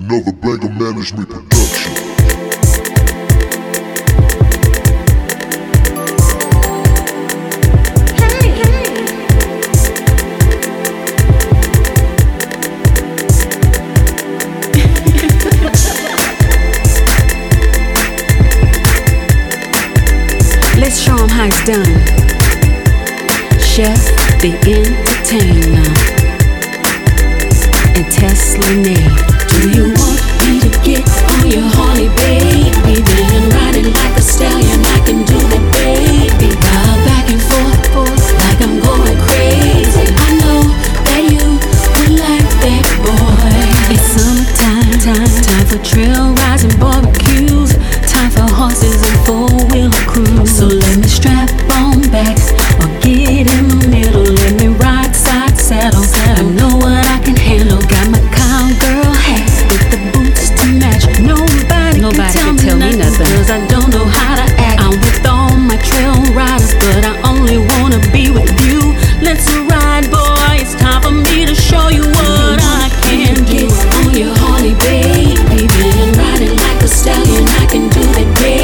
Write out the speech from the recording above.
Another banger management production. Let's how it's done. Cheff Da Entertainer and Teslanay. Do you stallion, I can do that. great